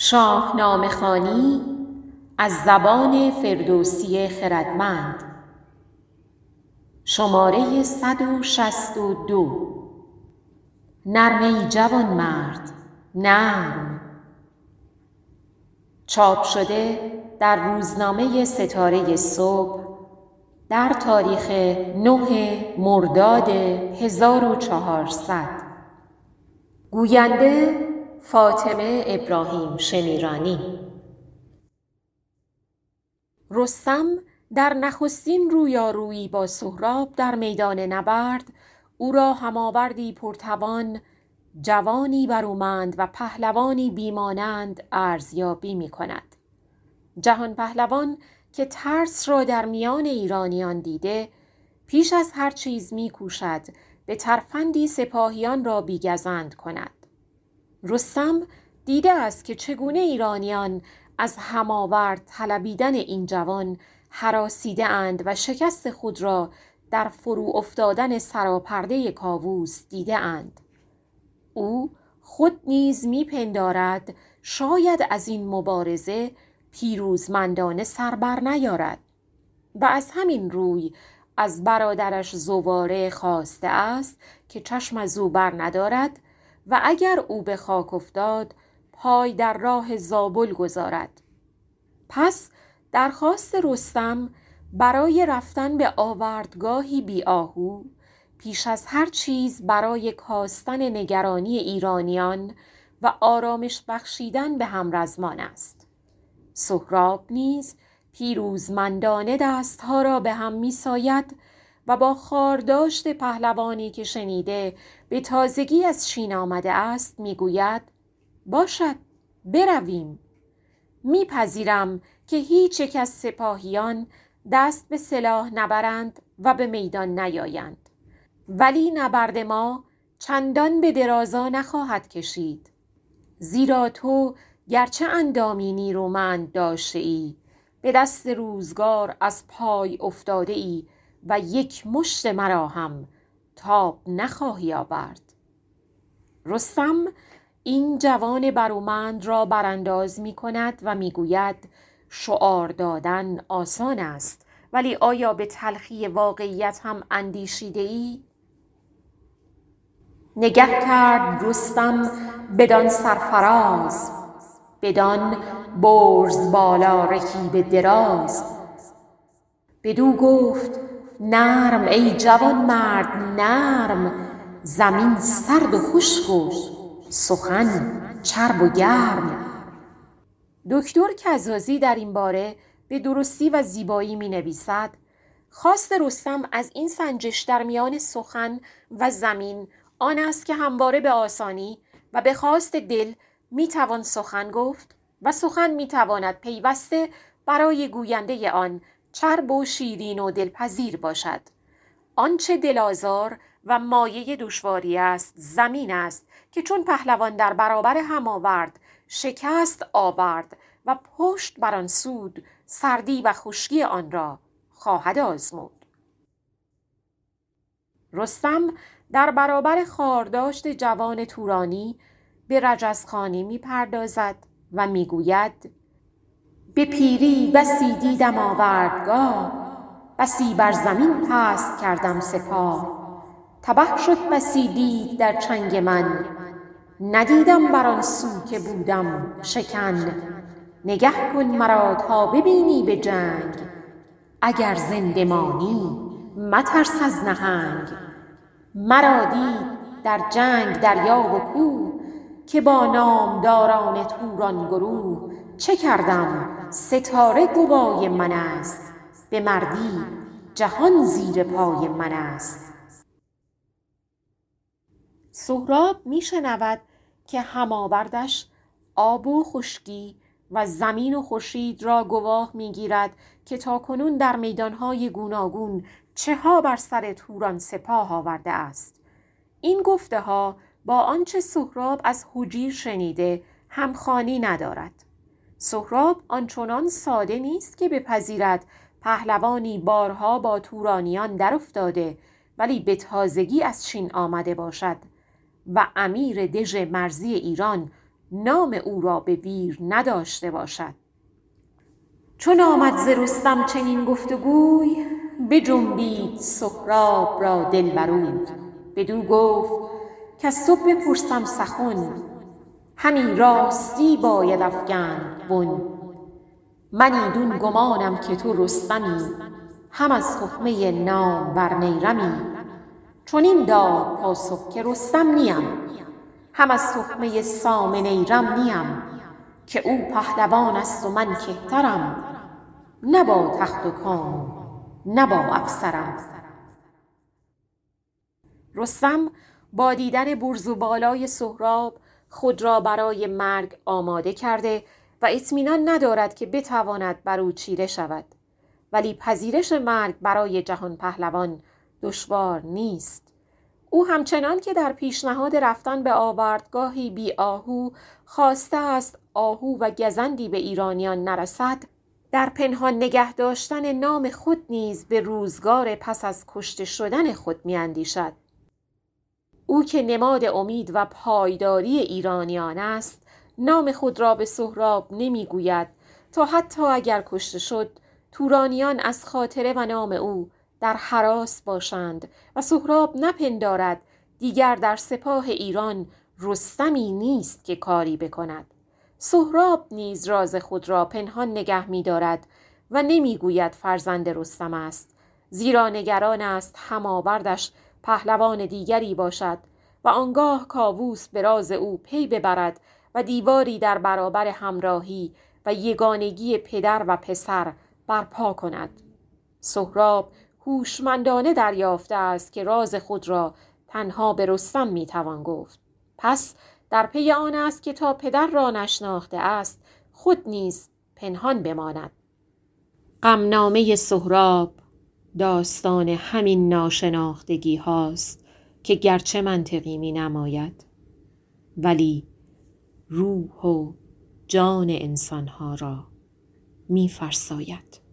شاهنامه خوانی از زبان فردوسی خردمند. شماره صد و شصت و دو. نرم چاپ شده در روزنامه ستاره صبح در تاریخ نه مرداد هزار و چهارصد. گوینده فاطمه ابراهیم شمیرانی. رستم در نخستین رویارویی با سهراب در میدان نبرد او را هماوردی پرتوان جوانی برومند و پهلوانی بی مانند ارزیابی می کند جهان پهلوان که ترس را در میان ایرانیان دیده پیش از هر چیز می کوشد به ترفندی سپاهیان را بیگزند کند. رستم دیده است که چگونه ایرانیان از هماورد طلبیدن این جوان هراسیده اند و شکست خود را در فرو افتادن سراپرده کاووس دیده اند. او خود نیز میپندارد شاید از این مبارزه پیروزمندانه سر بر نیارد و از همین روی از برادرش زواره خواسته است که چشم از او بر ندارد و اگر او به خاک افتاد پای در راه زابل گذارد. پس درخواست رستم برای رفتن به آوردگاهی بی آهو پیش از هر چیز برای کاستن نگرانی ایرانیان و آرامش بخشیدن به همرزمان است. سهراب نیز پیروزمندانه دستها را به هم می ساید و با خارداشت پهلوانی که شنیده به تازگی از چین آمده است می‌گوید باشد برویم. میپذیرم که هیچ یک از سپاهیان دست به سلاح نبرند و به میدان نیایند. ولی نبرد ما چندان به درازا نخواهد کشید. زیرا تو گرچه اندامی نیرومند داشته ای به دست روزگار از پای افتاده ای و یک مشت مرا هم تاب نخواهی آورد رستم این جوان برومند را برانداز می کند و می گوید شعار دادن آسان است ولی آیا به تلخی واقعیت هم اندیشیده ای؟ نگه کرد رستم بدان سرفراز بدان برز بالا رکیب دراز بدو گفت نرم ای جوانمرد نرم. زمین سرد و خشک و سخن چرب و گرم. دکتر کزازی در این باره به درستی و زیبایی می نویسد خواست رستم از این سنجش در میان سخن و زمین آن است که همواره به آسانی و به خواست دل می توان سخن گفت و سخن می تواند پیوسته برای گوینده آن چرب و شیرین و دلپذیر باشد. آنچه دلازار و مایه دشواری است زمین است که چون پهلوان در برابر هم آورد شکست آورد و پشت بر آن سود سردی و خشکی آن را خواهد آزمود. رستم در برابر خارداشت جوان تورانی به رجزخانی می پردازد و می‌گوید به پیری بسی دیدم آوردگاه بسی بر زمین پست کردم سپاه. تبه شد بسی دید در چنگ من ندیدم بر آن سو که بودم شکن. نگه کن مرا تا ببینی به جنگ اگر زنده مانی مترس از نهنگ. مرا دید در جنگ دریا و کوه که با نامداران توران گروه چه کردم؟ ستاره گوای من است. به مردی جهان زیر پای من است. سهراب می شنود که هماوردش آب و خشکی و زمین و خورشید را گواه می گیرد که تاکنون در میدانهای گوناگون چه ها بر سر توران سپاه آورده است. این گفته ها با آنچه سهراب از حجیر شنیده همخانی ندارد. سهراب آنچنان ساده نیست که بپذیرد. پهلوانی بارها با تورانیان در افتاده ولی به تازگی از چین آمده باشد. و امیر دژ مرزی ایران نام او را به ویر نداشته باشد. چون آمد ز رستم چنین گفت و گوی بجنبید سهراب را دل بر اوی بدو گفت کز تو بپرسم سخن همی راستی باید افگند بن. من ایدون گمانم که تو رستمی هم از تخمه نامور نیرمی. چنین داد پاسخ که رستم نیم هم از تخمه سام نیرم نیم که او پهلوان است و من کهترم. نه با تخت و کام نه با افسرم. رستم با دیدن برز و بالای سهراب خود را برای مرگ آماده کرده و اطمینان ندارد که بتواند بر او چیره شود. ولی پذیرش مرگ برای جهان پهلوان دشوار نیست. او همچنان که در پیشنهاد رفتن به آوردگاهی بی آهو خواسته است آهو و گزندی به ایرانیان نرسد در پنهان نگه داشتن نام خود نیز به روزگار پس از کشته شدن خود میاندیشد. او که نماد امید و پایداری ایرانیان است نام خود را به سهراب نمی‌گوید. تا حتی اگر کشته شد تورانیان از خاطره و نام او در حراس باشند و سهراب نپندارد دیگر در سپاه ایران رستمی نیست که کاری بکند. سهراب نیز راز خود را پنهان نگه می دارد و نمی‌گوید فرزند رستم است. زیرا نگران است هماوردش پهلوان دیگری باشد و آنگاه کاووس به راز او پی ببرد و دیواری در برابر همراهی و یگانگی پدر و پسر برپا کند. سهراب هوشمندانه دریافته است که راز خود را تنها به رستم می‌توان گفت. پس در پی آن است که تا پدر را نشناخته است خود نیز پنهان بماند. غمنامه سهراب داستان همین ناشناختگی هاست که گرچه منطقی می نماید ولی روح و جان انسانها را می فرساید.